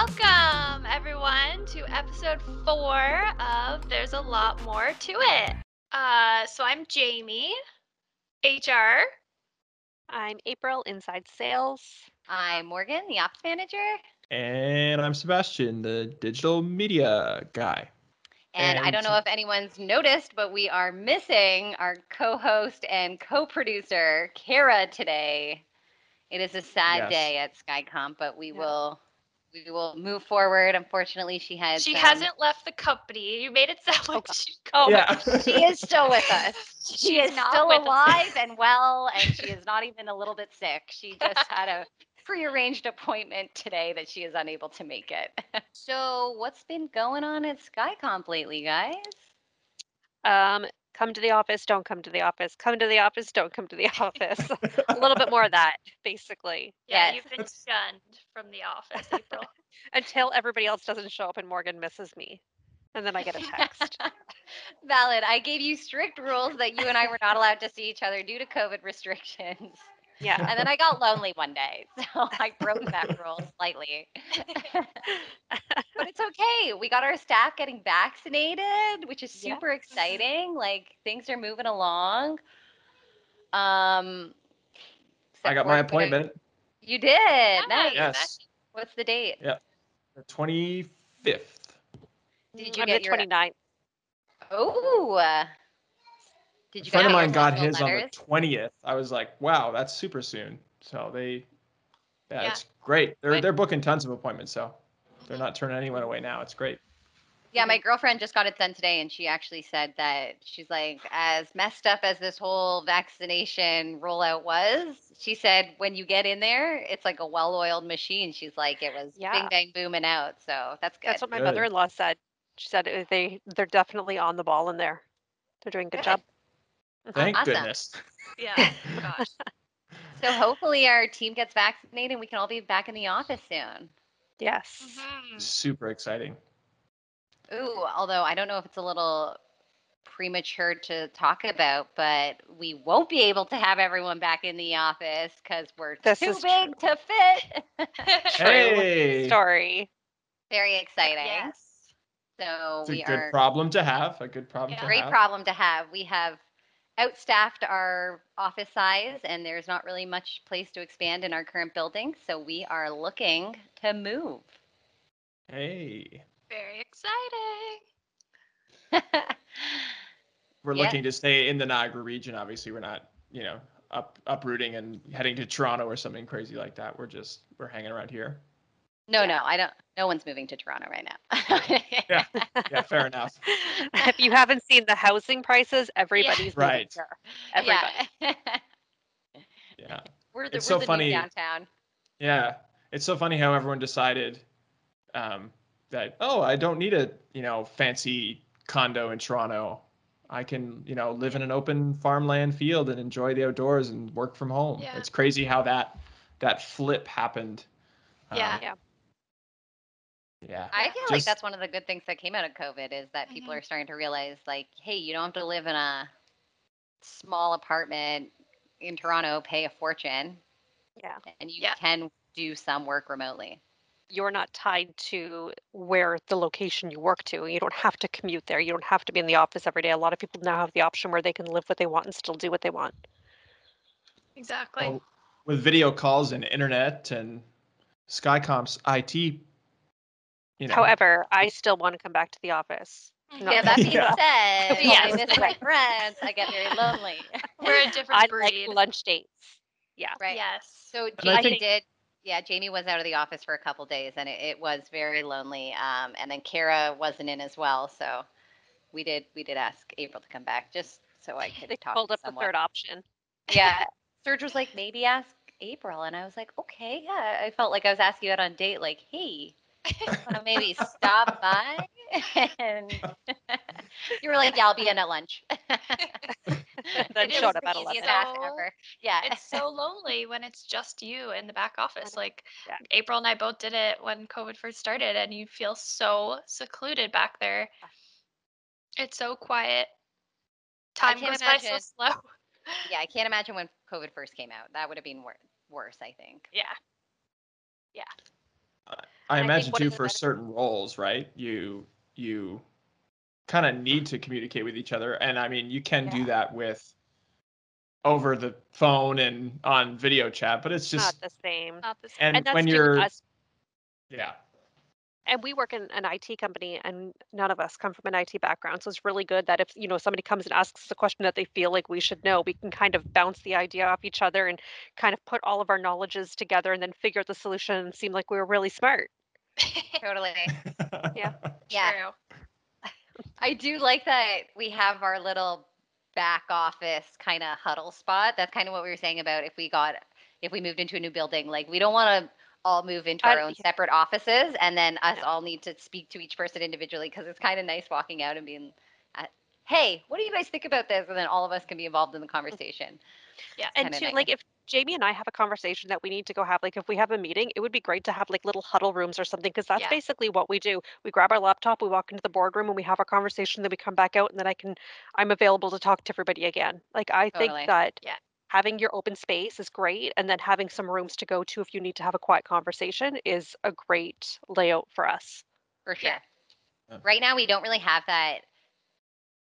Welcome, everyone, to episode four of There's a Lot More to It. Uh, so I'm Jamie, HR. I'm April, inside sales. I'm Morgan, the ops manager. And I'm Sebastian, the digital media guy. And, I don't know if anyone's noticed, but we are missing our co host and co producer, Kara, today. It is a sad Yes. day at SkyComp, but we Yeah. will. We will move forward. Unfortunately, she has. She um, hasn't left the company. You made it sound like God. she's Oh, gone. yeah. she is still with us. She She's is not still with us. alive and well, and she is not even a little bit sick. She just had a prearranged appointment today that she is unable to make it. so, what's been going on at SkyComp lately, guys? Um, come to the office, don't come to the office. Come to the office, don't come to the office. a little bit more of that, basically, Yeah, Yes. you've been shunned from the office, April. until everybody else doesn't show up and Morgan misses me. And then I get a text. Valid. I gave you strict rules that you and I were not allowed to see each other due to COVID restrictions. yeah. And then I got lonely one day, so I broke that rule slightly. But. We got our staff getting vaccinated, which is Yeah. super exciting. Like things are moving along. Um, I got my when I- appointment. You did. Nice. Yes. What's the date? Yeah. The 25th. Did you I'm get the your? 29th. Oh. uh, Did A you friend of mine got personal his on the 20th. I was like, wow, that's super soon. So they, yeah, Yeah. it's great. They're they're booking tons of appointments, so they're not turning anyone away now. It's great. Yeah, my girlfriend just got it done today, and she actually said that she's like, as messed up as this whole vaccination rollout was, she said when you get in there, it's like a well-oiled machine. She's like, it was Yeah. bing bang booming out, so that's good. That's what my Good. mother-in-law said. She said uh, they they're definitely on the ball in there. They're doing a good Good. job. Thank awesome. goodness. Yeah, gosh. so hopefully our team gets vaccinated, and we can all be back in the office soon. Yes. Mhm. Super exciting. Ooh, although I don't know if it's a little premature to talk about, but we won't be able to have everyone back in the office because we're This too is big to fit. True. Hey, Story. Very exciting. yes. So it's a good are problem to have. A good problem Yeah. to great have. problem to have. We have outstaffed our office size and there's not really much place to expand in our current building, so we are looking to move. Hey, Very exciting. we're Yeah. looking to stay in the Niagara region. Obviously, we're not, you know, up uprooting and heading to Toronto or something crazy like that. We're just we're hanging around here. no, Yeah. no, I don't no one's moving to Toronto right now. Yeah. Yeah, fair enough. if you haven't seen the housing prices, everybody's moving Right. here. Everybody. Yeah. Yeah. we're the, It's we're so the funny. new downtown. Yeah, it's so funny how everyone decided um, that oh, I don't need a you know fancy condo in Toronto. I can you know live in an open farmland field and enjoy the outdoors and work from home. Yeah. It's crazy how that that flip happened. Yeah. Um, Yeah. Yeah. I feel like that's one of the good things that came out of COVID is that people Mhm. are starting to realize, like, hey, you don't have to live in a small apartment in Toronto, pay a fortune, Yeah. and you Yeah. can do some work remotely. You're not tied to where the location you work to. You don't have to commute there. You don't have to be in the office every day. A lot of people now have the option where they can live what they want and still do what they want. Exactly. Well, with video calls and internet and Skycomp's IT, you know. However, I still want to come back to the office. No. Yeah, that being Yeah. said, I miss my friends. I get very lonely. We're a different I breed. like lunch dates. Yeah. right. Yes. So I Jamie think- did. Yeah, Jamie was out of the office for a couple days, and it, it was very lonely. Um, and then Kara wasn't in as well, so we did we did ask April to come back just so I could They talk pulled to up the third option. Yeah, Serge was like, maybe ask April, and I was like, okay, yeah. I felt like I was asking you out on date, like, hey, wanna maybe stop by? and you were like, yeah, I'll be in at lunch. Then showed up at the 11. Easiest ask So- ever. Yeah. it's so lonely when it's just you in the back office. Like Yeah. April and I both did it when COVID first started, and you feel so secluded back there. It's so quiet. Time goes by so slow. yeah, I can't imagine when COVID first came out. That would have been wor- worse, I think. Yeah. Yeah. I imagine one of too for certain roles, right? You you kind of need to communicate with each other, and I mean you can do that with over the phone and on video chat, but it's just Not just the same. Not the same. and, And when you're us. yeah And we work in an IT company, and none of us come from an IT background. So it's really good that if you know somebody comes and asks us a question that they feel like we should know, we can kind of bounce the idea off each other and kind of put all of our knowledges together and then figure out the solution and seem like we were really smart. Totally. Yeah. Yeah. True. I do like that we have our little back office kind of huddle spot. That's kind of what we were saying about if we got if we moved into a new building. Like we don't want to all move into our own separate offices and then us No. all need to speak to each person individually because it's kind of nice walking out and being uh, hey what do you guys think about this and then all of us can be involved in the conversation Yeah. And kinda two, nice. like if Jamie and I have a conversation that we need to go have, like if we have a meeting, it would be great to have like little huddle rooms or something because that's Yeah. basically what we do. We grab our laptop, we walk into the boardroom, and we have our conversation. Then we come back out, and then I can, I'm available to talk to everybody again. Like I think that Yeah. having your open space is great, and then having some rooms to go to if you need to have a quiet conversation is a great layout for us. for sure Yeah. Yeah. right now we don't really have that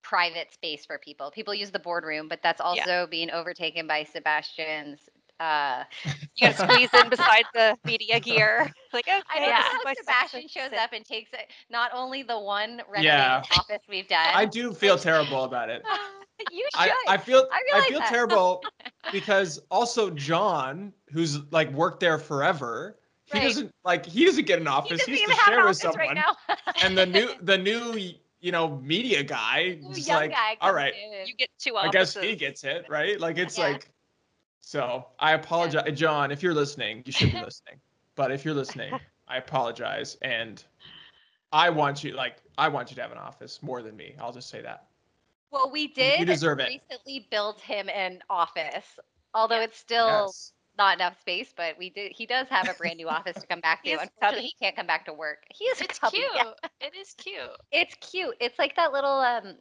private space for people people use the boardroom but that's also being overtaken by sebastian's uh You gotta squeeze in beside the media gear. Like okay, I know Yeah. how Sebastian shows sit. up and takes it. Not only the one renovated Yeah. office we've done. I do feel terrible about it. you should. I, I feel I I, feel that. terrible because also John, who's like worked there forever, he Right. doesn't like he doesn't get an he office. He, even has to share with someone. right and the new the new you know media guy New is young like guy all comes right in. You get two i guess he gets it right like it's Yeah. like so i apologize john if you're listening you should be listening but if you're listening i apologize and i want you like i want you to have an office more than me i'll just say that Well, we did you deserve it. recently build him an office, although Yeah. it's still yes not enough space. But we did. He does have a brand new office to come back to. Unfortunately, he can't come back to work. He is It's cute. yeah. It is cute. It's cute. It's like that little um.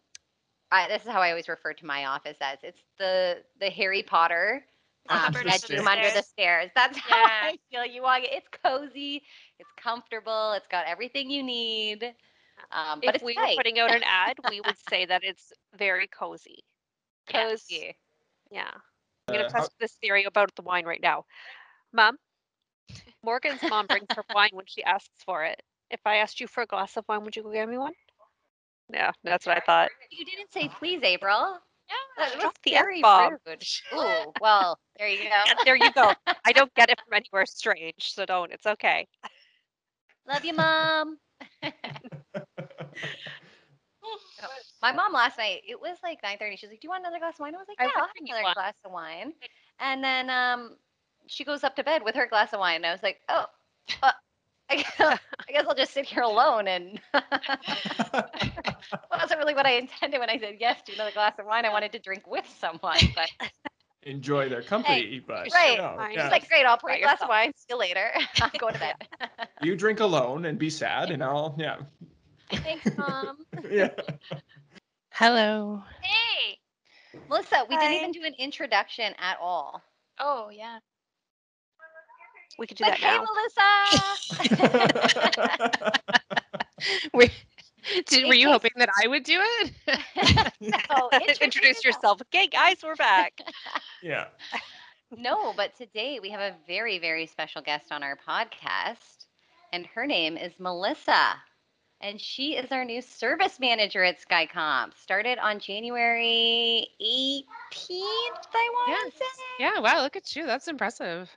I, this is how I always refer to my office as. It's the the Harry Potter um, Under the bedroom stairs. under the stairs. That's how Yeah. I feel. You walk. It's cozy. It's comfortable. It's got everything you need. Um, but if we tight. were putting out an ad, we would say that it's very cozy. Cozy. yeah, I'm gonna Uh, test this theory about the wine right now. Mom, Morgan's mom brings her wine when she asks for it. If I asked you for a glass of wine, would you go get me one? Yeah, that's what I thought. You didn't say please, April. Yeah. That was Drop the very F-bomb. rude. Ooh, well, there you go. And there you go. I don't get it from anywhere strange, so don't. It's okay. Love you, mom. My mom last night, it was like 9:30. She's like, "Do you want another glass of wine?" I was like, "Yeah, would I'll have another one." glass of wine." And then um, she goes up to bed with her glass of wine, and I was like, "Oh, uh, I, guess, I guess I'll just sit here alone." And that wasn't really what I intended when I said yes to another glass of wine. I wanted to drink with someone, but enjoy their company but right. no, Fine. yeah. she's like, "Great, I'll pour you a glass of wine. See you later. I'm going to bed." you drink alone and be sad and i'll yeah Thanks, mom. yeah Hello. Hey. Melissa, we didn't even do an introduction at all. Oh yeah. We could do Like, that hey, now. Melissa. We, did, were you case- hoping that I would do it? Oh, Introduce yourself. Okay, guys, we're back. yeah No, but today we have a very, very special guest on our podcast, and her name is Melissa. And she is our new service manager at Skycomp. Started on January 18th, I want to say. Yeah, wow, look at you. That's impressive.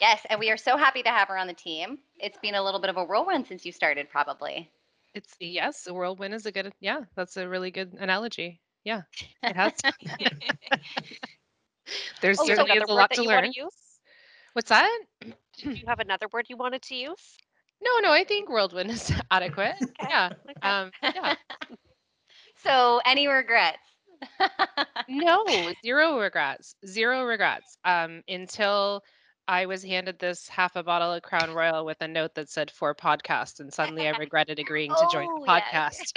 Yes, and we are so happy to have her on the team. It's been a little bit of a whirlwind since you started, probably. It's yes, a whirlwind is a good yeah, that's a really good analogy. Yeah. It has to be. There's Oh, so certainly is a word lot that to you learn. want to use? What's that? Do you have another word you wanted to use? No, no, I think whirlwind is adequate. Yeah. Okay. Um yeah. So, any regrets? No, zero regrets. Zero regrets. Um, until I was handed this half a bottle of Crown Royal with a note that said for podcast, and suddenly I regretted agreeing to join Oh, the yes.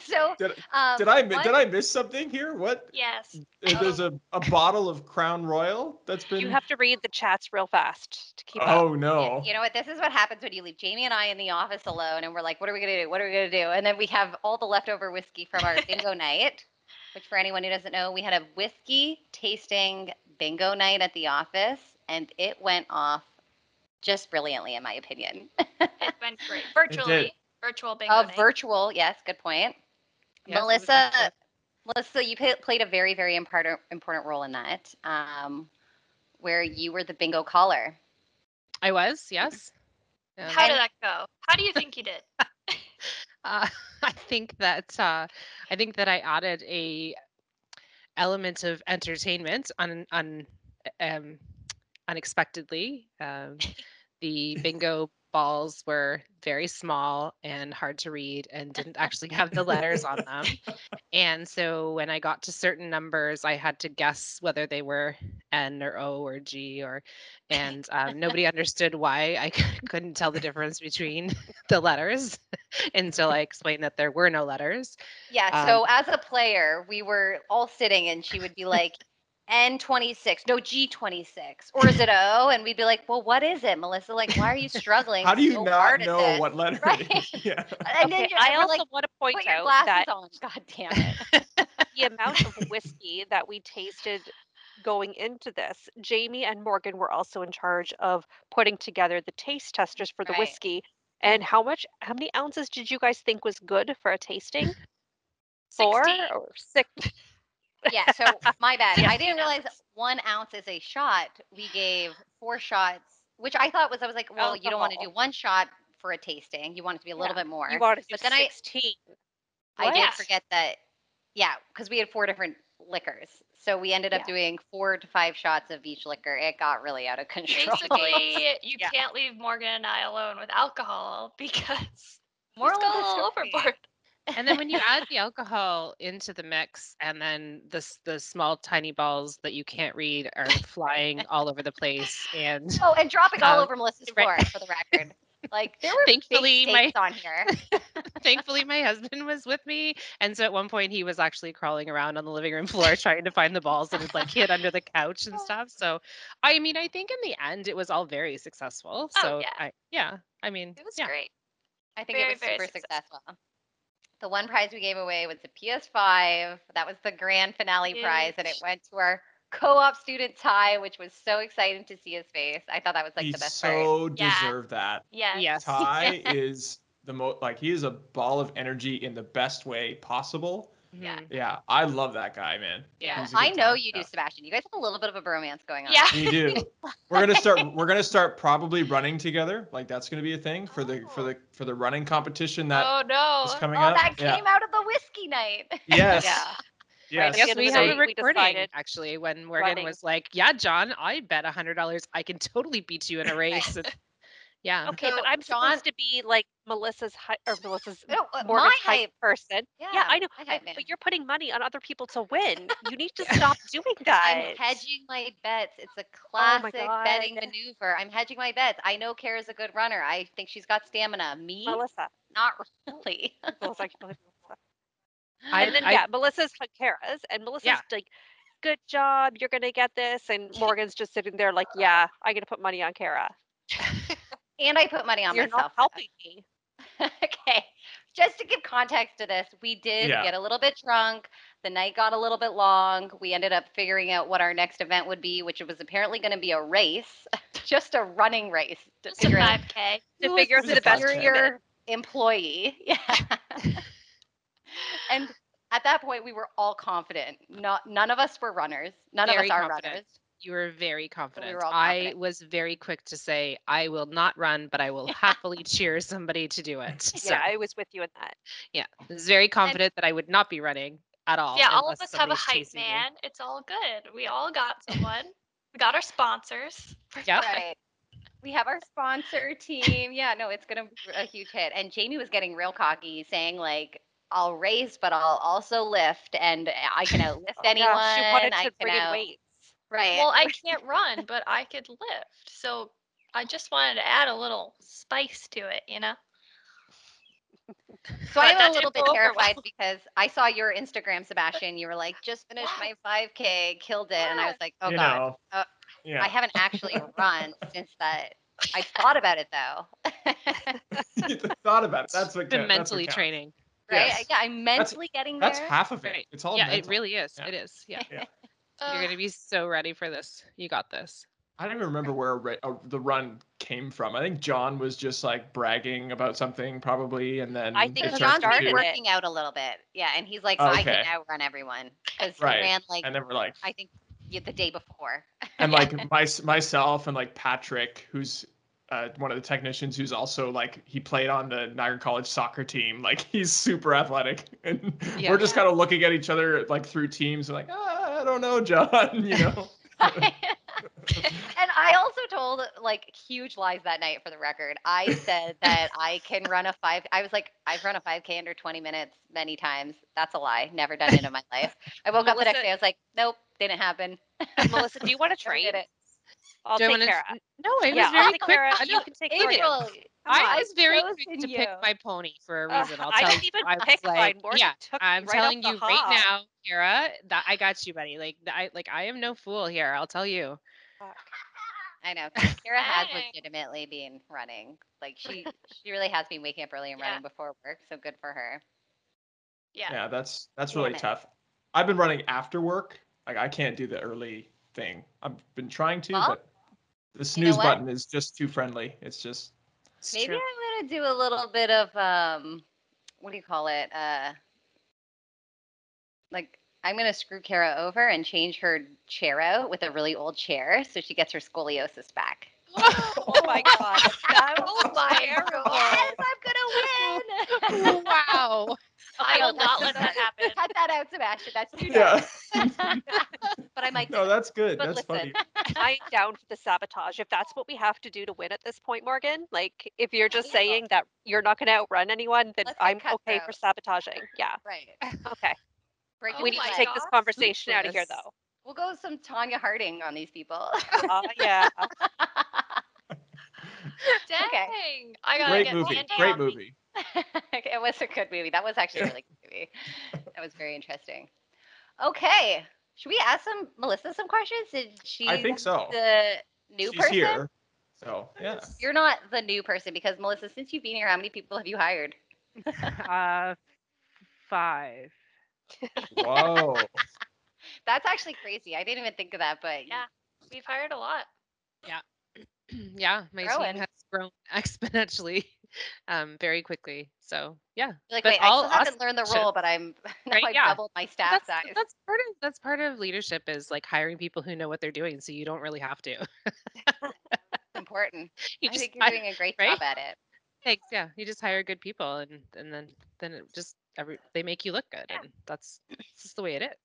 Podcast. so Did, um, did I mi- one- did I miss something here? What? Yes. Uh, There's a, a bottle of Crown Royal that's been. You have to read the chats real fast to keep up. oh Yeah, no. You know what? This is what happens when you leave Jamie and I in the office alone, and we're like, "What are we gonna do? What are we gonna do?" And then we have all the leftover whiskey from our bingo night. Which, for anyone who doesn't know, we had a whiskey tasting bingo night at the office, and it went off just brilliantly, in my opinion. It went great. Virtually. Virtual bingo. Uh, night. virtual, yes, good point. Yes, Melissa. Melissa, you played a very, very important important role in that, um, where you were the bingo caller. I was, yes. Um, How did that go? How do you think you did? Uh, I think that uh, I think that I added a element of entertainment un, un, um, unexpectedly. Um, the bingo balls were very small and hard to read and didn't actually have the letters on them. And so when I got to certain numbers, I had to guess whether they were N or O or G or, and um, nobody understood why I couldn't tell the difference between the letters until I explained that there were no letters. Yeah. Um, So as a player, we were all sitting, and she would be like, "N26, no G26, or is it O?" And we'd be like, "Well, what is it, Melissa? Like, why are you struggling? How do you so not know what letter Right. it is? Yeah. And then Okay, I also like, want to point "Put your out that on." God damn it. the amount of whiskey that we tasted going into this, Jamie and Morgan were also in charge of putting together the taste testers for the Right. whiskey. And how much, how many ounces did you guys think was good for a tasting? Four 60. or six? Yeah. So my bad. I didn't realize one ounce is a shot. We gave four shots, which I thought was I was like, well, you don't want to do oh. one shot for a tasting. You want it to be a little Yeah. bit more. You wanted to do But then I- 16. I What? did forget that. Yeah, because we had four different liquors. So we ended up Yeah. doing four to five shots of each liquor. It got really out of control. Basically, you Yeah. can't leave Morgan and I alone with alcohol because Moral of the gone all story. overboard. And then when you add the alcohol into the mix, and then the the small tiny balls that you can't read are flying all over the place, and Oh, and dropping all Um, over Melissa's right. floor for the record. Like there were Thankfully, my- on here. thankfully my husband was with me, and so at one point he was actually crawling around on the living room floor trying to find the balls that had like hid under the couch and stuff. So, I mean, I think in the end it was all very successful. Oh, So, yeah. I, yeah, I mean, It was yeah. great. I think Very, it was very super successful. successful. The one prize we gave away was the PS5. That was the grand finale prize, and it went to our co-op student Ty, which was so exciting to see his face. I thought that was like he the best part. so Yeah. deserved that. Yeah. Yes. Ty is the most like he is a ball of energy in the best way possible. Yeah. Mhm. Yeah, I love that guy, man. Yeah. He's a I good know time. you do, Sebastian. You guys have a little bit of a bromance going on. Yeah. We do. We're gonna start. We're gonna start probably running together. Like that's gonna be a thing for the for the for the running competition that oh no. is coming Oh, up. that yeah. came out of the whiskey night. Yes. Yeah. Yes. the Yes, we have a recording decided actually when Morgan running. was like, "Yeah, John, I bet a hundred dollars I can totally beat you in a race." yeah. Okay, So, but I'm John- supposed to be like Melissa's hy- or Melissa's No, uh, Morgan's my hype hype. person. Yeah, Yeah, I know. I- but you're putting money on other people to win. You need to stop doing that. I'm hedging my bets. It's a Oh classic betting maneuver. I'm hedging my bets. I know Kara's a good runner. I think she's got stamina. Me, Melissa. not really. Melissa. I, and then I- yeah, Melissa's like Kara's, and Melissa's like, "Good job, you're gonna get this," and Morgan's just sitting there like, "Yeah, I'm gonna put money on Kara." and I put money on You're myself. not helping me. okay. Just to give context to this, we did Yeah. get a little bit drunk. The night got a little bit long. We ended up figuring out what our next event would be, which was apparently going to be a race, just a running race to Just figure out 5K. To who figure was who the best superior employee. Yeah. and at that point, we were all confident. Not none of us were runners. None Very of us are confident. runners. You were very confident. were all I was very quick to say, I will not run, but I will happily cheer somebody to do it. So, Yeah, I was with you in that. yeah, I was very confident that I would not be running at all. Yeah, all of us have a hype chasing me. man. It's all good. We all got someone. we got our sponsors. Yep. Right. We have our sponsor team. Yeah, no, it's gonna be a huge hit. And Jamie was getting real cocky, saying like, "I'll race, but I'll also lift, and I can outlift Oh, anyone. yeah, she wanted I to can bring in out-" weights. Right. Well, I can't run, but I could lift. So I just wanted to add a little spice to it, you know? So I am a little bit terrified well. because I saw your Instagram, Sebastian. You were like, just finished my 5K, killed it. And I was like, oh you God. know. uh, yeah. I haven't actually run since that. I thought about it though. you thought about it. That's what Been count- that's what mentally training. right? Yes. Yeah, I'm mentally getting there. That's half of it. Right. It's all yeah, it really is. Yeah. It is. Yeah. Yeah. You're gonna be so ready for this. You got this. I don't even remember where a ra- uh, the run came from. I think John was just like bragging about something probably, and then I think it Because he turned John's started into- it. working out a little bit. Yeah, and he's like, Oh, I can outrun everyone. Because Right. he ran like, and then we're like, I think y- the day before. and like my, myself and like Patrick, who's uh, one of the technicians, who's also like he played on the Niagara College soccer team. Like he's super athletic, and Yeah. we're just kind of looking at each other like through teams, and like, ah, I don't know, John, you know. and I also told like huge lies that night for the record. I said that I can run a five. I was like, I've run a 5K under 20 minutes many times. That's a lie. Never done it in my life. I woke up the next day. I was like, nope, didn't happen. Melissa, do you want to Never train? it. I'll Do I take wanna- care of. No, I was Yeah, I'll very quick. care of. I You know- can take care. April, I was very quick to you. pick my pony for a reason. I'll I tell didn't you. even I pick like, mine. Morgan yeah, took I'm right telling you right now, Kara, that I got you, buddy. Like I like I am no fool here. I'll tell you. Fuck. I know. Kara has legitimately been running. Like she, she really has been waking up early and Yeah. running before work. So good for her. Yeah. Yeah, that's that's really tough. I've been running after work. Like I can't do the early thing. I've been trying to, Well, but the snooze what? button is just too friendly. It's just It's Maybe true. I'm gonna do a little bit of um, what do you call it? Uh, like I'm gonna screw Kara over and change her chair out with a really old chair, so she gets her scoliosis back. Oh my god. That was Oh my terrible. God. I'm gonna win. wow. I No, will not let that happen. Cut that out, Sebastian. That's too yeah. but I might. do no, that's good. But that's listen, funny. I'm down for the sabotage. If that's what we have to do to win at this point, Morgan, like if you're just Yeah. saying that you're not going to outrun anyone, then Let's I'm okay for sabotaging. Yeah. Right. Okay. Break we need to down. take this gosh. conversation out of here, though. We'll go some Tonya Harding on these people. Uh, yeah. Dang. I gotta Great get movie. Great on me. movie. It was a good movie. That was actually a really good movie. That was very interesting. Okay. Should we ask some Melissa some questions? Did she I think so. the new She's person? here. So yeah. You're not the new person because Melissa, since you've been here, how many people have you hired? Uh, five. Whoa. That's actually crazy. I didn't even think of that, but Yeah. We've hired a lot. Yeah. yeah, my Growing. team has grown exponentially, um, very quickly. So yeah, like, But wait, all I still haven't learned the role, but I'm Right, I've yeah. doubled my staff that's size. that's part of that's part of leadership is like hiring people who know what they're doing, so you don't really have to. important. You I just think you're doing a great right? job at it. Thanks. Yeah, you just hire good people, and and then then it just every they make you look good, and that's it's just the way it is.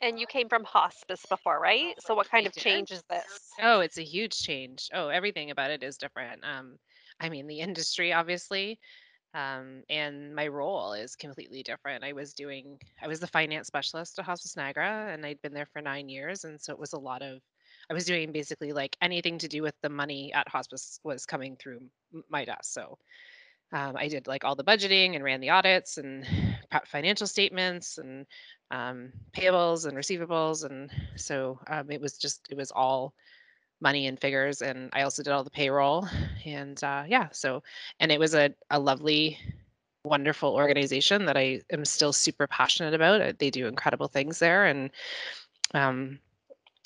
And you came from hospice before, right? So what kind of change is this? Oh, it's a huge change. Oh, everything about it is different. Um, I mean, the industry, obviously, um, and my role is completely different. I was doing, I was the finance specialist at Hospice Niagara, and I'd been there for nine years, and so it was a lot of, I was doing basically like anything to do with the money at hospice was coming through my desk. So um, I did like all the budgeting and ran the audits and financial statements and um, payables and receivables, and so um, it was just it was all money and figures and i also did all the payroll and uh, yeah so and it was a, a lovely wonderful organization that i am still super passionate about Uh, they do incredible things there and um,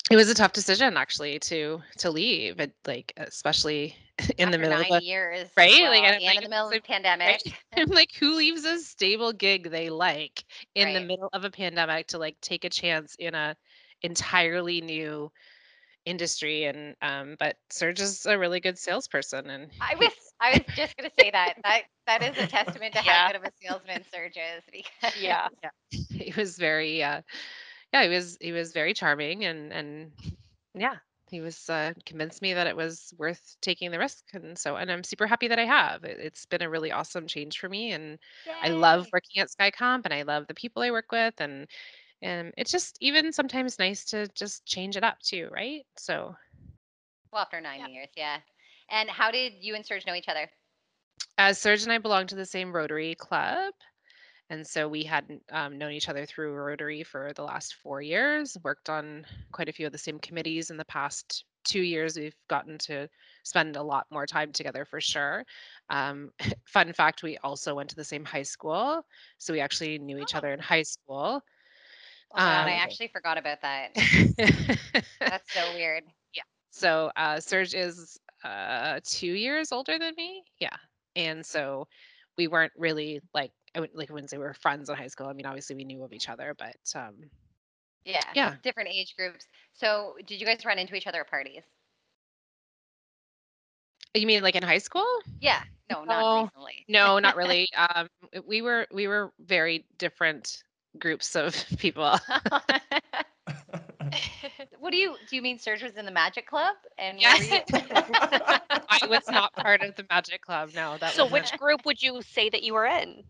it was a tough decision actually to to leave it like especially in the middle nine of a years, right? well, Like, and like, in the middle of the pandemic. I'm like, who leaves a stable gig they like in the middle of a pandemic to like take a chance in a entirely new industry? And um, but Serge is a really good salesperson, and I was I was just gonna say that that that is a testament to Yeah. how good of a salesman Serge is because Yeah. yeah. he was very, uh, yeah, he was he was very charming, and and yeah. He was uh, convinced me that it was worth taking the risk, and so and I'm super happy that I have. It, it's been a really awesome change for me, and I love working at SkyComp and I love the people I work with and and it's just even sometimes nice to just change it up too, right? So well after nine Yeah. years, yeah. And how did you and Serge know each other? As Serge and I belong to the same Rotary Club. And so we had um, known each other through Rotary for the last four years, worked on quite a few of the same committees in the past two years. We've gotten to spend a lot more time together for sure. Um, fun fact we also went to the same high school. So we actually knew each Oh. other in high school. Oh God, I Um, actually forgot about that. That's so weird. Yeah. So uh, Serge is uh, two years older than me. Yeah. And so we weren't really like, I would like I wouldn't say we were friends in high school. I mean, obviously we knew of each other, but um, Yeah. Yeah. Different age groups. So did you guys run into each other at parties? you mean like in high school? Yeah. No, not No. recently. No, not really. Um, we were we were very different groups of people. what do you do you mean Serge was in the magic club? And Yes. I was not part of the Magic Club. No, that So which group would you say that you were in?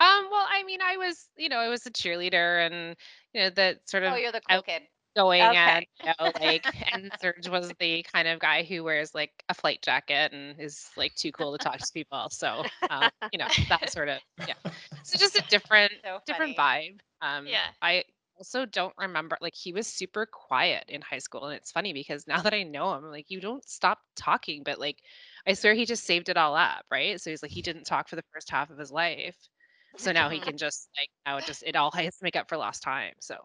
Um, well, I mean, I was, you know, I was a cheerleader and you know that sort of oh, you're the cool out- kid. Going Okay. and you know, like and Serge was the kind of guy who wears like a flight jacket and is like too cool to talk to people. So um, you know, that sort of yeah. So just a different So different vibe. Um Yeah. I also don't remember like he was super quiet in high school and it's funny because now that I know him, like you don't stop talking, but like I swear he just saved it all up, right? So he's like he didn't talk for the first half of his life. So now he can just like now it just it all has to make up for lost time. So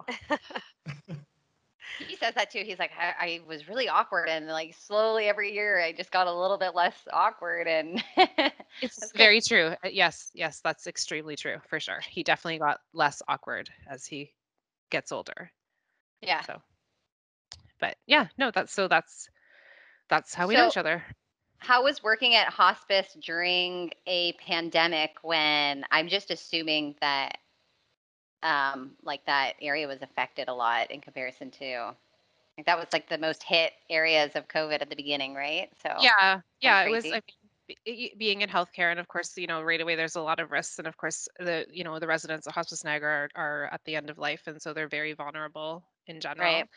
He says that too. He's like, I, I was really awkward, and like slowly every year, I just got a little bit less awkward. And It's very true. Uh, Yes, yes, that's extremely true for sure. He definitely got less awkward as he gets older. yeah, So, but yeah, no, that's so that's that's how we know each other. how was working at hospice during a pandemic when I'm just assuming that, um, like that area was affected a lot in comparison to, like that was like the most hit areas of COVID at the beginning, right? So Yeah, yeah, it was. I mean, be- being in healthcare, and of course, you know, right away there's a lot of risks, and of course, the you know the residents of Hospice Niagara are, are at the end of life, and so they're very vulnerable in general. Right.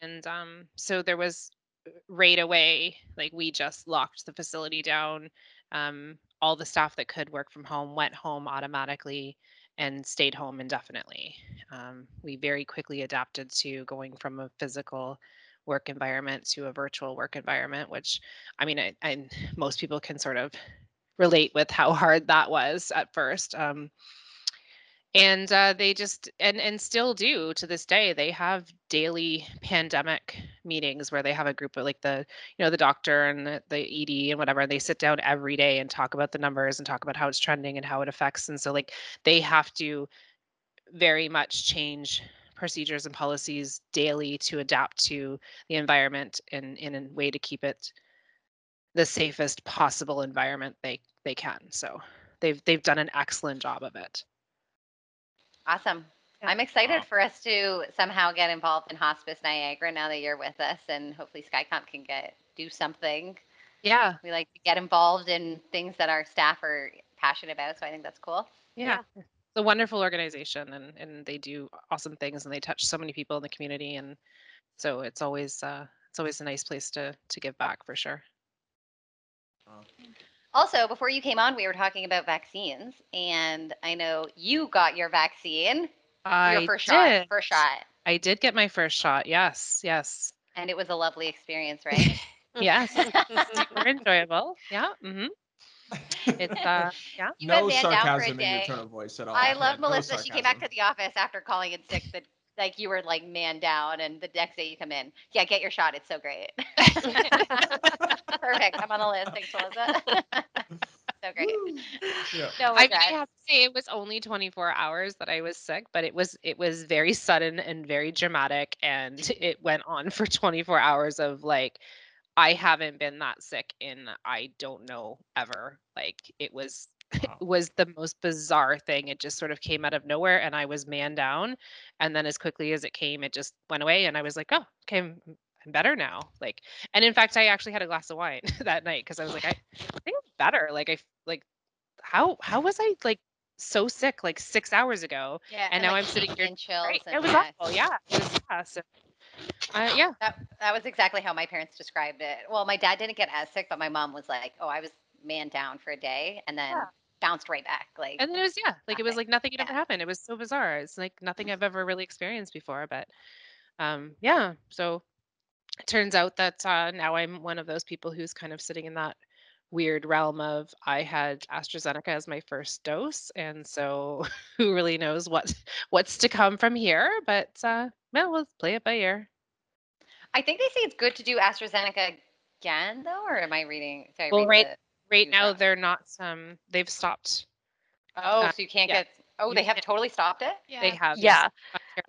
And um, so there was uh, right away, like we just locked the facility down. Um, all the staff that could work from home went home automatically and stayed home indefinitely. Um, we very quickly adapted to going from a physical work environment to a virtual work environment, which I mean, I, I most people can sort of relate with how hard that was at first. Um, and uh, they just and and still do to this day. They have daily pandemic meetings where they have a group of like the you know the doctor and the, the ED and whatever. And they sit down every day and talk about the numbers and talk about how it's trending and how it affects. And so like they have to very much change procedures and policies daily to adapt to the environment in in a way to keep it the safest possible environment they they can. So they've they've done an excellent job of it. Awesome. Yeah. I'm excited Wow. for us to somehow get involved in Hospice Niagara now that you're with us, and hopefully SkyComp can get do something. Yeah, We like to get involved in things that our staff are passionate about, so I think that's cool. yeah. It's a wonderful organization and and they do awesome things and they touch so many people in the community and so it's always uh it's always a nice place to to give back for sure. Also, before you came on, we were talking about vaccines, and I know you got your vaccine, I your first did. shot, first shot, I did get my first shot. Yes, yes. and it was a lovely experience, right? Yes. Super enjoyable. Yeah. Mm-hmm. It's uh yeah. You no went man down for a sarcasm in your day. tone of voice at all. I Yeah, love no Melissa. she came back to the office after calling in sick. That like you were like man down, and the next day you come in. Yeah, get your shot. It's so great. Perfect. I'm on the list. Thanks, Melissa. so great. Yeah. No I, regrets. I have to say it was only 24 hours that I was sick, but it was it was very sudden and very dramatic and it went on for 24 hours of like I haven't been that sick in I don't know ever. Like it was Wow. it was the most bizarre thing. It just sort of came out of nowhere and I was man down and then as quickly as it came it just went away and I was like, "Oh, okay, I'm, I'm better now." Like and in fact I actually had a glass of wine that night because I was like, I, think I'm better. Like I like how how was I like so sick like six hours ago? Yeah, and now like I'm sitting here- and chills. Right, and it was yeah. awful. Yeah, it was, yeah. So, uh, yeah, That that was exactly how my parents described it. Well, my dad didn't get as sick, but my mom was like, "Oh, I was man down for a day and then Yeah. bounced right back. Like And then it was yeah, like it was like nothing had ever Yeah. happened. It was so bizarre. It's like nothing I've ever really experienced before. But um, yeah, so it turns out that uh, now I'm one of those people who's kind of sitting in that weird realm of I had AstraZeneca as my first dose, and so who really knows what what's to come from here? But uh, well, we'll play it by ear. I think they say it's good to do AstraZeneca again though, or am I reading? Sorry, Well, read right- the- Right now, they're not. Um, they've stopped. Oh, uh, so you can't yeah. get. Oh, they have totally stopped it. Yeah. They have. Yeah.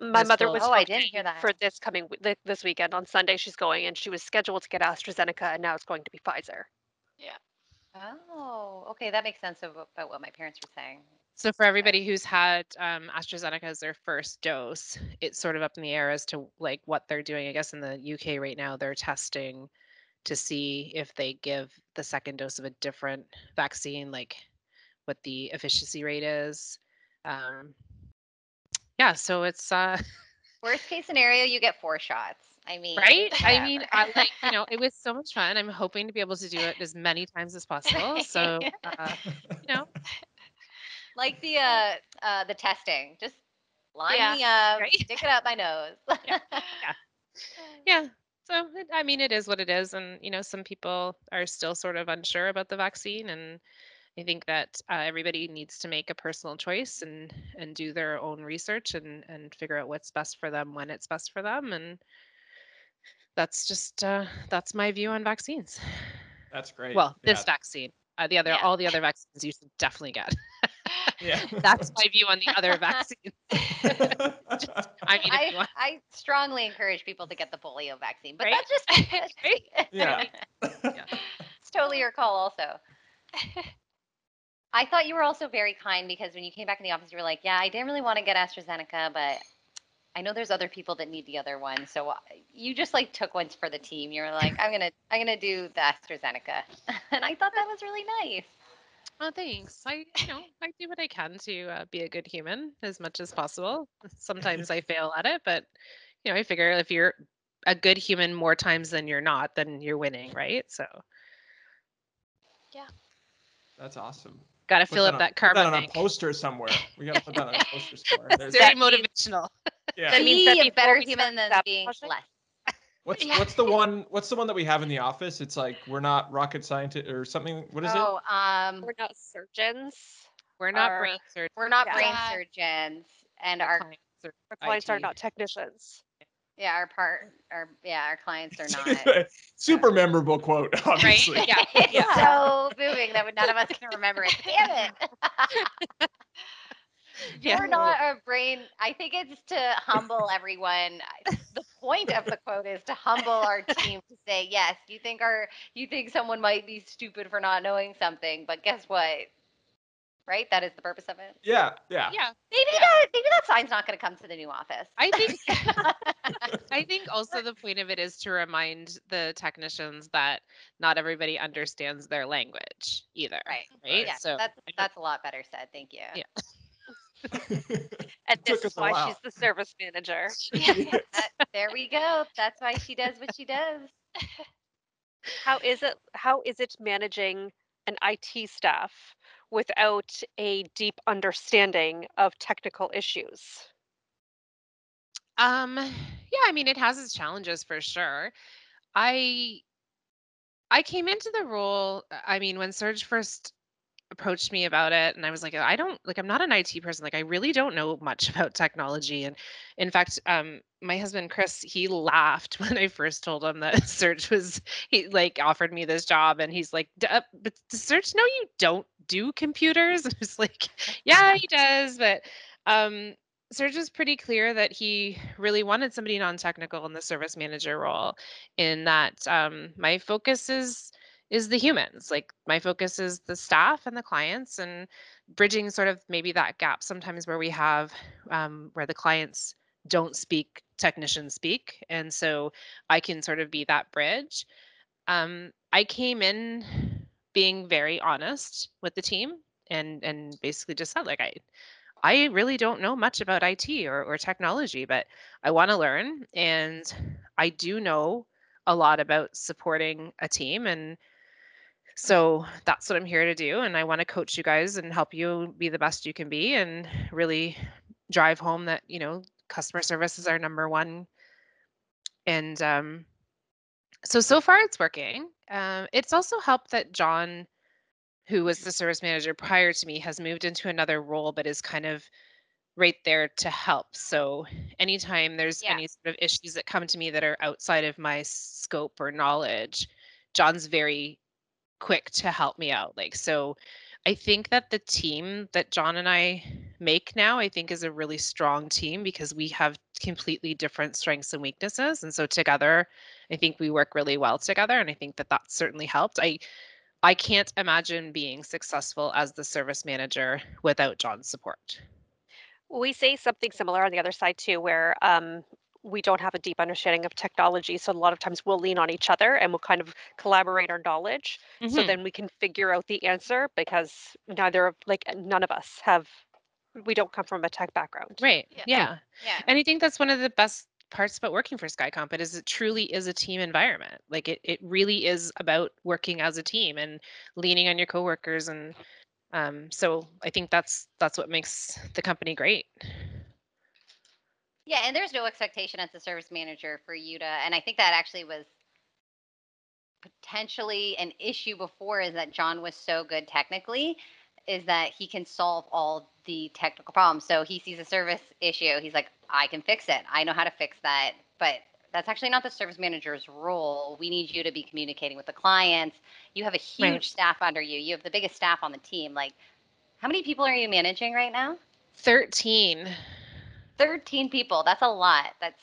My mother full- was Oh, I didn't hear that. for this coming this weekend on Sunday. She's going, and she was scheduled to get AstraZeneca, and now it's going to be Pfizer. Yeah. Oh, okay, that makes sense of, about what my parents were saying. So for everybody who's had um, AstraZeneca as their first dose, it's sort of up in the air as to like what they're doing. I guess in the UK right now, they're testing to see if they give the second dose of a different vaccine, like what the efficiency rate is. Um, yeah, so it's uh, Worst case scenario, you get four shots. I mean, right. I mean, I like you know, it was so much fun. I'm hoping to be able to do it as many times as possible. So uh, you know, like the uh, uh, the testing. Just line Yeah, me up, right. stick it up my nose. yeah so it, i mean it is what it is and you know some people are still sort of unsure about the vaccine and i think that uh, everybody needs to make a personal choice and and do their own research and and figure out what's best for them when it's best for them and that's just uh, that's my view on vaccines That's great. well this vaccine uh, the other Yeah. all the other vaccines you should definitely get Yeah. that's my view on the other vaccines i mean I, I strongly encourage people to get the polio vaccine, but Right? that's just, that's just Right? me. yeah. it's totally your call also. I thought you were also very kind because when you came back in the office, you were like, "Yeah, I didn't really want to get AstraZeneca, but I know there's other people that need the other one." So uh, you just like took ones for the team. You were like, "I'm gonna, I'm gonna do the AstraZeneca," and I thought that was really nice. Oh, thanks. I, you know, I do what I can to uh, be a good human as much as possible. Sometimes I fail at it, but you know, I figure if you're a good human more times than you're not, then you're winning, right? So yeah. That's awesome. Got to fill up on- that put karma that on a poster somewhere. We gotta put that on a poster somewhere. It's There's, very That means- motivational. yeah. That means Be that a better human than that being project- less. What's Yeah. what's the one? What's the one that we have in the office? It's like we're not rocket scientists or something. What is it? oh, um, We're not surgeons. We're not Our- brain surgeons. we're not Yeah. brain surgeons, and our clients are Our clients are not technicians. Yeah, our part, our yeah, our clients are not. it? Super um, memorable quote, obviously. Yeah. it's Yeah. so moving that none of us can remember it. Damn it. Yeah. You're not a brain. I think it's to humble everyone. The point of the quote is to humble our team to say, yes, you think our you think someone might be stupid for not knowing something, but guess what? Right? That is the purpose of it. Yeah, yeah. Yeah, Maybe Yeah. that maybe that sign's not going to come to the new office. I think I think also the point of it is to remind the technicians that not everybody understands their language either. Right. Right. Yeah, so that's that's a lot better said. Thank you. Yeah. And Took this us is a why while. she's the service manager. That- there we go. That's why she does what she does. How is it how is it managing an IT staff without a deep understanding of technical issues? Um, yeah, I mean, it has its challenges for sure. I I came into the role, uh, I mean, when Serge first approached me about it, and I was like, I don't like, I'm not an IT person. Like, I really don't know much about technology. And in fact, um, my husband Chris, he laughed when I first told him that Serge was he like offered me this job, and he's like, uh, but Serge no you don't do computers? And I was like, yeah, he does, but um Serge was pretty clear that he really wanted somebody non-technical in the service manager role in that um, my focus is is the humans like my focus is the staff and the clients and bridging sort of maybe that gap sometimes where we have um, where the clients don't speak technicians speak and so i can sort of be that bridge um, i came in being very honest with the team and and basically just said like i I really don't know much about IT or, or technology, but I want to learn. And I do know a lot about supporting a team. And So that's what I'm here to do. And I want to coach you guys and help you be the best you can be and really drive home that, you know, customer service is our number one. And um, so, so far it's working. Um, it's also helped that John, who was the service manager prior to me, has moved into another role, but is kind of right there to help. So anytime there's Yeah. any sort of issues that come to me that are outside of my scope or knowledge, John's very quick to help me out. Like so I think that the team that John and I make now, I think is a really strong team because we have completely different strengths and weaknesses. And so together, I think we work really well together. And I think that that's certainly helped. I I can't imagine being successful as the service manager without John's support. We say something similar on the other side too, where um, we don't have a deep understanding of technology. So a lot of times we'll lean on each other and we'll kind of collaborate our knowledge. So Mhm. then we can figure out the answer because neither of like none of us have we don't come from a tech background. Right. Yeah. Yeah. Yeah. And I think that's one of the best parts about working for SkyComp. It is it truly is a team environment. Like it, it really is about working as a team and leaning on your coworkers. And um, so I think that's that's what makes the company great. Yeah, and there's no expectation as a service manager for you to, and I think that actually was potentially an issue before is that John was so good technically, is that he can solve all the technical problems. So he sees a service issue, he's like, I can fix it. I know how to fix that. But that's actually not the service manager's role. We need you to be communicating with the clients. You have a huge Right. staff under you. You have the biggest staff on the team. Like, how many people are you managing right now? 13. 13 people. That's a lot. That's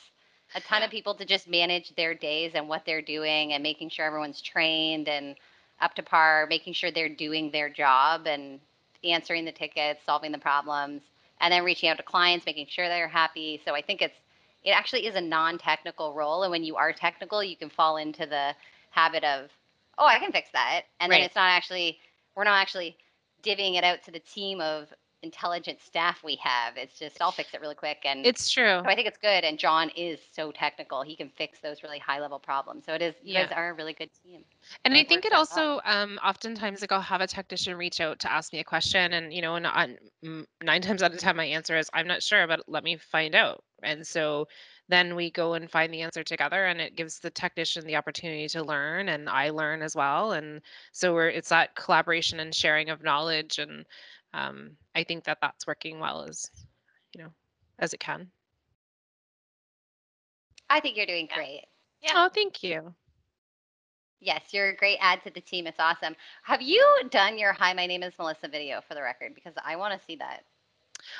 a ton of people to just manage their days and what they're doing and making sure everyone's trained and up to par, making sure they're doing their job and answering the tickets, solving the problems, and then reaching out to clients, making sure they're happy. So I think it's it actually is a non-technical role and when you are technical, you can fall into the habit of, "Oh, I can fix that." And then it's not actually we're not actually divvying it out to the team of intelligent staff we have. It's just I'll fix it really quick and It's true. so I think it's good. And John is so technical; he can fix those really high level problems. So it is. You guys are a really good team. And So I think it works well. also, um, oftentimes, like I'll have a technician reach out to ask me a question, and you know, and on, nine times out of ten, my answer is I'm not sure, but let me find out. And so then we go and find the answer together, and it gives the technician the opportunity to learn, and I learn as well. And so we're it's that collaboration and sharing of knowledge, and um, I think that that's working well as you know as it can. I think you're doing great. Yeah. Oh, thank you. Yes, you're a great add to the team. It's awesome. Have you done your "Hi, my name is Melissa" video for the record? Because I want to see that.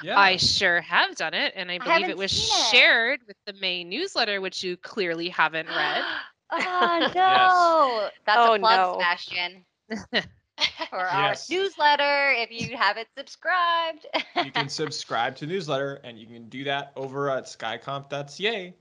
Yeah. I sure have done it, and I believe haven't it was seen it. shared with the May newsletter, which you clearly haven't read. oh no! That's Oh, a plug, no. Sebastian, for our newsletter. If you haven't subscribed, you can subscribe to newsletter and you can do that over at skycomp.ca.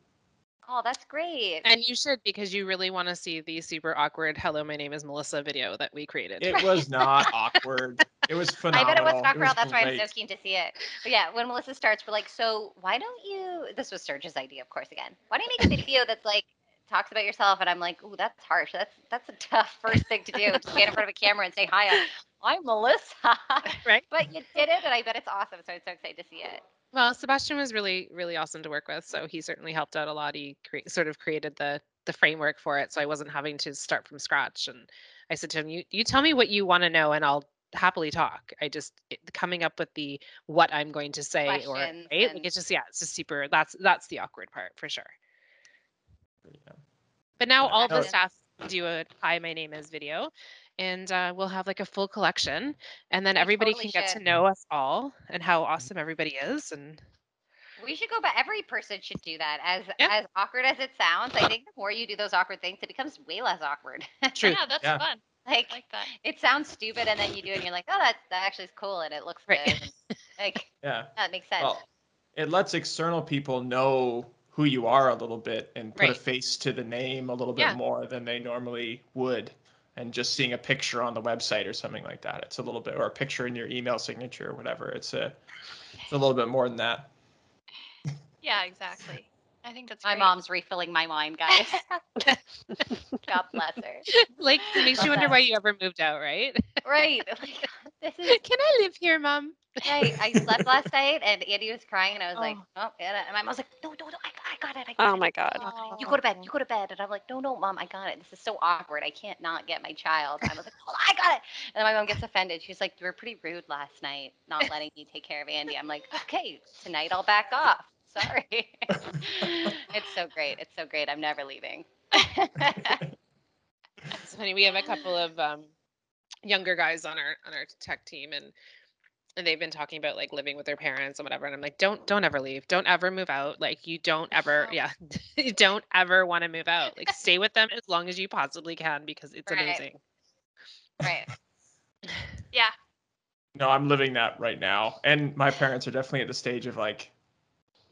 oh, that's great. And you should because you really want to see the super awkward "Hello, my name is Melissa" video that we created. It was not awkward. It was phenomenal. I bet it was not was crowd. That's why I'm so keen to see it. But yeah, when Melissa starts, we're like, so why don't you? This was Serge's idea, of course. Again, why don't you make a video that's like talks about yourself? And I'm like, ooh, that's harsh. That's that's a tough first thing to do. to stand in front of a camera and say, hi, I'm, Melissa. Right. But you did it, and I bet it's awesome. So I'm so excited to see it. Well, Sebastian was really, really awesome to work with, so he certainly helped out a lot. He cre- sort of created the the framework for it, so I wasn't having to start from scratch. And I said to him, "You you tell me what you want to know, and I'll happily talk. I just it, coming up with the what I'm going to say or right, Questions like it's just yeah, it's just super. That's that's the awkward part for sure. Yeah. But now all the staff do a hi, my name is video, and uh, we'll have like a full collection, and then We everybody totally can get to know us all and how awesome everybody is, and We should go but Every person should do that. As Yeah. as awkward as it sounds, I think the more you do those awkward things, it becomes way less awkward. True. Yeah, that's Yeah. fun. like I like that. it sounds stupid, and then you do it, and you're like, oh, that that actually is cool, and it looks Right. good. and, like Yeah. that makes sense. Well, it lets external people know who you are a little bit and put a face to the name a little bit Yeah. more than they normally would. And just seeing a picture on the website or something like that, it's a little bit, or a picture in your email signature or whatever. It's a, it's a little bit more than that. Yeah, exactly. I think that's My great. mom's refilling my wine, guys. God bless her. Like it makes you wonder why you ever moved out, right? Right. Like, this is Can I live here, mom? Right. I slept last night and Andy was crying and I was like, Oh. oh, yeah. And my mom was like, no, no, no, I, I got it. I got Oh it. my god. Oh. You go to bed. You go to bed. And I'm like, no, no, mom, I got it. This is so awkward. I can't not get my child. And I was like, oh, I got it. And then my mom gets offended. She's like, you were pretty rude last night, not letting me take care of Andy. I'm like, okay, tonight I'll back off. Sorry. it's so great. It's so great. I'm never leaving. It's funny. We have a couple of um, younger guys on our on our tech team, and and they've been talking about like living with their parents and whatever. And I'm like, don't don't ever leave. Don't ever move out. Like you don't ever, No. yeah, you don't ever want to move out. Like stay with them as long as you possibly can because it's Right. amazing. right. Yeah. No, I'm living that right now. And my parents are definitely at the stage of like,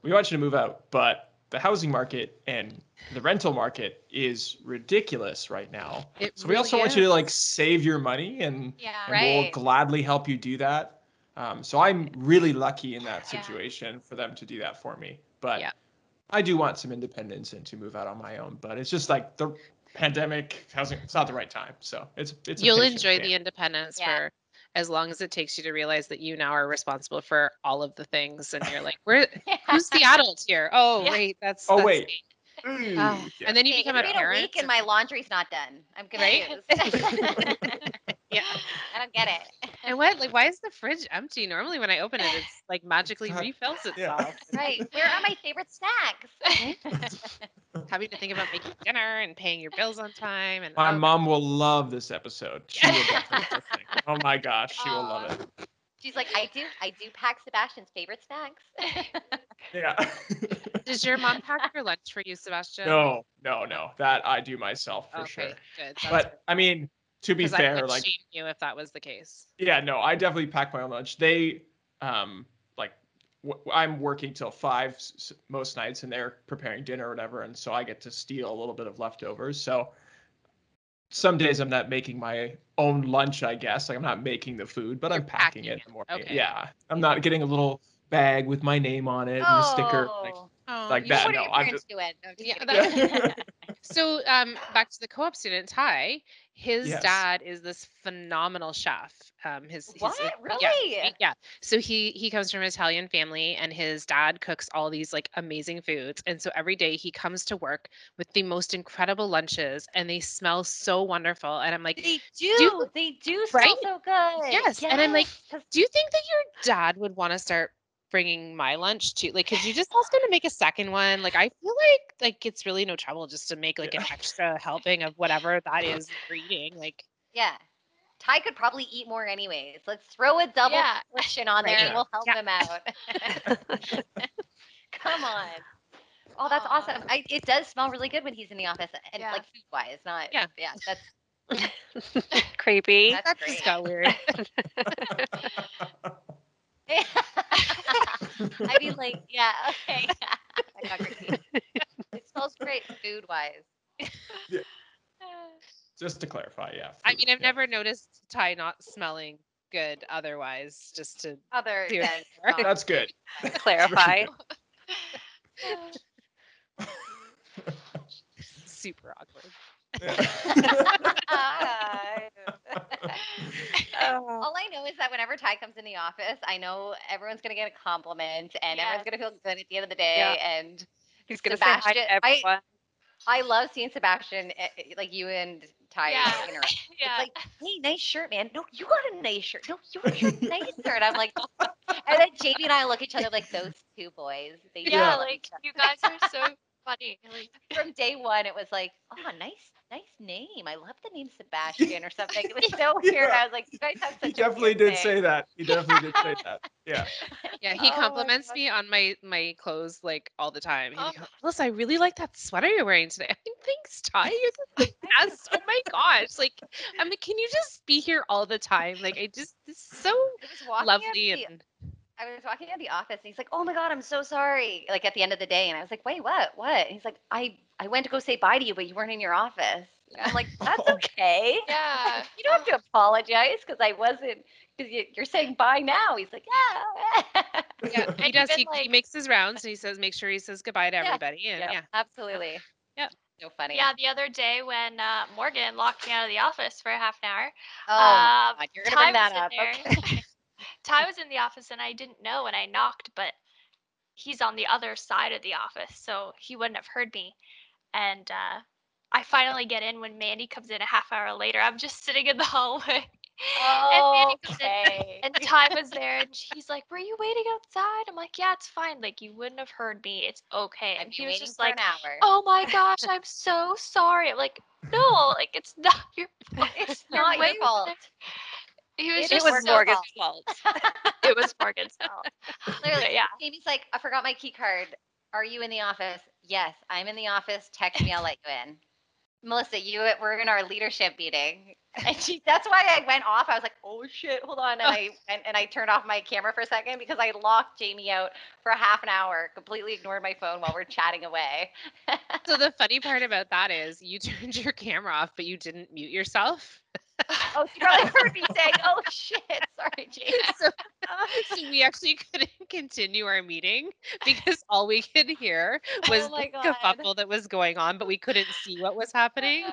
we want you to move out, but the housing market and the rental market is ridiculous right now. It So we also really want you to like save your money and, Yeah. and we'll gladly help you do that. Um, so I'm really lucky in that Yeah. situation for them to do that for me. But Yeah. I do want some independence and to move out on my own. But it's just like the pandemic housing, it's not the right time. So it's, it's, You'll enjoy game. the independence Yeah. for as long as it takes you to realize that you now are responsible for all of the things, and you're like, where? Who's the adult here? Oh, Yeah. wait, that's. Oh, that's wait. me. Ooh, Ah, yeah. And then you Okay, become a parent. a week and my laundry's not done. I'm Right? confused. yeah. I don't get it. And what? Like, why is the fridge empty? Normally, when I open it, it's like magically God, refills yeah. itself. Right. Where are my favorite snacks? Having to think about making dinner and paying your bills on time. And My oh, mom will love this episode. She will definitely listen. Oh my gosh, she will love it. She's like, I do, I do pack Sebastian's favorite snacks. Yeah. Does your mom pack your lunch for you, Sebastian? no, no, no. That I do myself for Okay, sure. good. That's But I mean, to be because I fair, like shame you if that was the case. yeah, no, I definitely pack my own lunch. They um like w- I'm working till five s- most nights, and they're preparing dinner or whatever, and so I get to steal a little bit of leftovers. So some days I'm not making my own lunch, I guess. Like I'm not making the food, but I'm packing, packing it it. in the morning. Okay. Yeah, I'm not getting a little bag with my name on it and a sticker. Like, Oh, Oh, Like that, what should- are no, I'm parents doing? No, just Yeah, that- So, um, back to the co-op student Ty. His Yes. dad is this phenomenal chef. Um, his, What? yeah, Really? he- yeah. So he he comes from an Italian family, and his dad cooks all these like amazing foods. And so every day he comes to work with the most incredible lunches, and they smell so wonderful. And I'm like, They do. they do smell Right? so good. Yes, and I'm like, do you think that your dad would want to start bringing my lunch too? Like, could you just ask him to make a second one? Like, I feel like like it's really no trouble just to make like an extra helping of whatever that is you're eating. Like, yeah. Ty could probably eat more anyways. Let's throw a double Yeah. portion on there Right. and we'll help Yeah. him out. Come on. Oh, that's Aw. awesome. I, it does smell really good when he's in the office and Yeah. like food wise, not Yeah. yeah, that's Creepy. that's that great. just got weird. I mean like, yeah, okay. I got creepy. It smells great food wise. Just to clarify, yeah. I mean, I've yeah. never noticed Ty not smelling good otherwise. Just to Other than That's good. Clarify. super awkward. All I know is that whenever Ty comes in the office, I know everyone's gonna get a compliment and Yeah. everyone's gonna feel good at the end of the day. Yeah. And He's gonna say hi to I- everyone. I love seeing Sebastian, eh, eh, like you and Ty Yeah. interact. yeah. It's like, hey, nice shirt, man. No, you got a nice shirt. No, you got your shirt's nicer. And I'm like, and then Jamie and I look at each other like those two boys. They yeah, like you guys are so funny. Like, from day one, it was like, oh, nice, nice name. I love the name Sebastian or something. It was so weird. Yeah. I was like, you guys have such he a definitely weird did thing. say that. He definitely did say that. Yeah. Yeah, he Oh compliments me on my my clothes like all the time. He'd Oh. go, Melissa, I really like that sweater you're wearing today. I'm like, thanks, Ty. You're the best. Oh my gosh. Like, I'm like, can you just be here all the time? Like, I just it's so I was lovely the- and I was walking out the office and he's like, "Oh my god, I'm so sorry." Like at the end of the day, and I was like, "Wait, what? What?" And he's like, "I I went to go say bye to you, but you weren't in your office." And I'm like, "That's Oh. okay. yeah. You don't have to apologize because I wasn't. Because you, you're saying bye now." He's like, "Yeah." Yeah, he does. even, He, he makes his rounds and he says, make sure he says goodbye to Yeah, everybody. And Yeah, yeah. absolutely. Yep. So funny. Yeah, the other day when uh, Morgan locked me out of the office for a half an hour, Oh, my um, God, you're gonna Ty bring that up. Okay. Ty was in the office and I didn't know when I knocked, but he's on the other side of the office, so he wouldn't have heard me. And uh, I finally get in when Mandy comes in a half hour later. I'm just sitting in the hallway. and Mandy comes in, and Ty was there, and he's like, "Were you waiting outside?" I'm like, "Yeah, it's fine. Like you wouldn't have heard me. It's okay." And he was just like, "Oh my gosh, I'm so sorry." I'm like, "No, like it's not your fault. it's not your fault. There." He was It just It was so- Morgan's fault. It was Morgan's fault. Literally, But yeah. Amy's like, I forgot my key card. Are you in the office? Yes, I'm in the office. Text me, I'll let you in. Melissa, you we're in our leadership meeting. And she that's why I went off. I was like, oh shit, hold on. And I and, and I turned off my camera for a second because I locked Jamie out for a half an hour, completely ignored my phone while we're chatting away. So the funny part about that is you turned your camera off, but you didn't mute yourself. Oh, she probably heard me saying, oh shit, sorry, Jamie. so, so we actually couldn't continue our meeting because all we could hear was Oh the God. kerfuffle that was going on, but we couldn't see what was happening.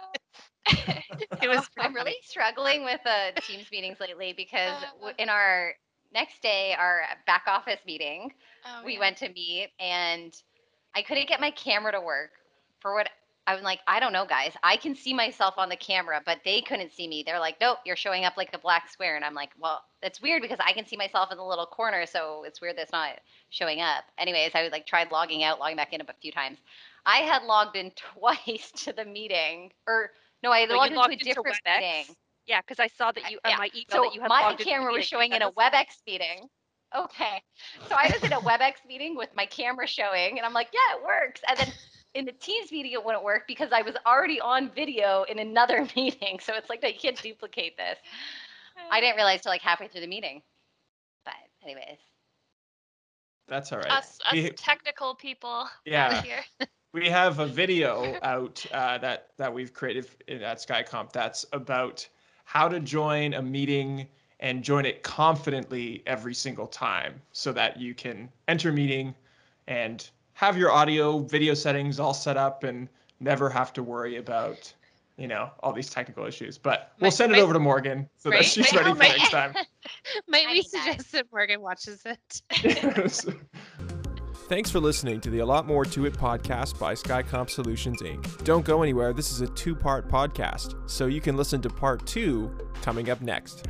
It was I'm really struggling with uh, Teams meetings lately because Uh, in our next day, our back office meeting, Oh, we yeah. went to meet and I couldn't get my camera to work for what I'm like, I don't know, guys. I can see myself on the camera, but they couldn't see me. They're like, nope, you're showing up like a black square. And I'm like, well, that's weird because I can see myself in the little corner. So it's weird that's not showing up. Anyways, I like tried logging out, logging back in a few times. I had logged in twice to the meeting, or no, I had you logged into a different WebEx? meeting. Yeah, because I saw that you on Yeah. my email So that you had my logged camera was showing in a WebEx meeting. Okay. So I was in a WebEx meeting with my camera showing, and I'm like, yeah, it works. And then in the Teams meeting, it wouldn't work because I was already on video in another meeting. So it's like, no, you can't duplicate this. I didn't realize till like halfway through the meeting. But anyways, That's all right. us, us We- technical people Yeah. here. we have a video out uh, that that we've created in- at SkyComp that's about how to join a meeting and join it confidently every single time, so that you can enter a meeting and have your audio video settings all set up and never have to worry about you know all these technical issues. But we'll send it might- over to Morgan so that Right. she's Might- ready for might- next time. Might we suggest that Morgan watches it? Thanks for listening to the A Lot More To It podcast by SkyComp Solutions Inc. Don't go anywhere, this is a two part podcast, so you can listen to part two coming up next.